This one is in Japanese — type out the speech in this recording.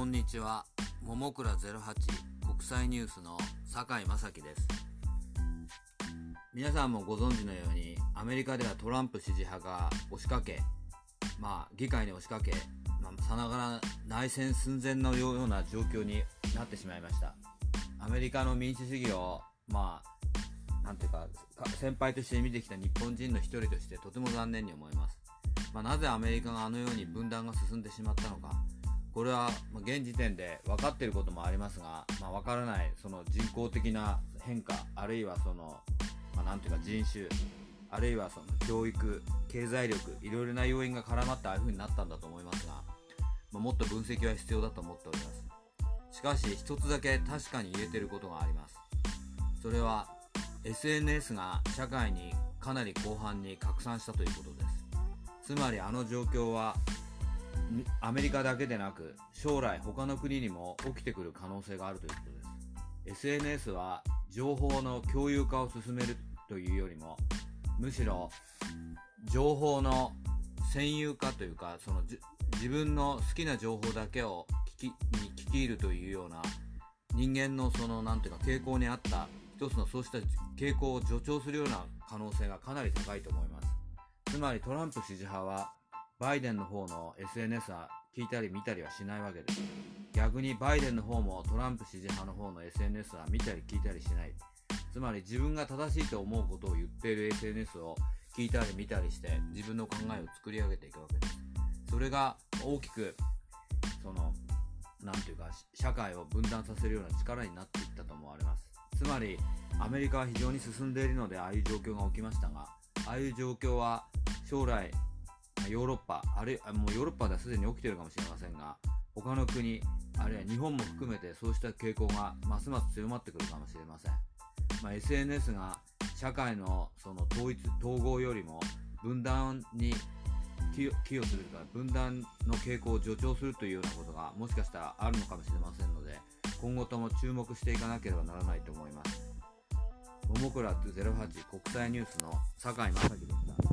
こんにちは。ももくら08国際ニュースの酒井正樹です。皆さんもご存知のように、アメリカではトランプ支持派が押しかけ、まあ、議会に押しかけ、まあ、さながら内戦寸前のような状況になってしまいました。アメリカの民主主義を、まあ、なんていうか、先輩として見てきた日本人の一人としてとても残念に思います。まあ、なぜアメリカがあのように分断が進んでしまったのか、これは現時点で分かっていることもありますが、まあ、分からないその人工的な変化あるいはその、まあ、なんていうか人種あるいはその教育経済力いろいろな要因が絡まってああいう風になったんだと思いますが、まあ、もっと分析は必要だと思っております。しかし一つだけ確かに言えてることがあります。それは SNS が社会にかなり広範に拡散したということです。つまりあの状況はアメリカだけでなく将来他の国にも起きてくる可能性があるということです。SNS は情報の共有化を進めるというよりもむしろ情報の占有化というかその自分の好きな情報だけを聞きに聞き入るというような人間のその何ていうか傾向にあった一つのそうした傾向を助長するような可能性がかなり高いと思います。つまりトランプ支持派はバイデンの方の SNS は聞いたり見たりはしないわけです。逆にバイデンの方もトランプ支持派の方の SNS は見たり聞いたりしない。つまり自分が正しいと思うことを言っている SNS を聞いたり見たりして自分の考えを作り上げていくわけです。それが大きく、その、なんていうか、社会を分断させるような力になっていったと思われます。つまり、アメリカは非常に進んでいるのでああいう状況が起きましたが、ああいう状況は将来ヨーロッパ、あるいはもうヨーロッパではすでに起きているかもしれませんが、他の国、あるいは日本も含めてそうした傾向がますます強まってくるかもしれません。まあ、SNS が社会のその統一、統合よりも分断に寄与するとか、分断の傾向を助長するというようなことがもしかしたらあるのかもしれませんので、今後とも注目していかなければならないと思います。ももクラ08国際ニュースの酒井正樹でした。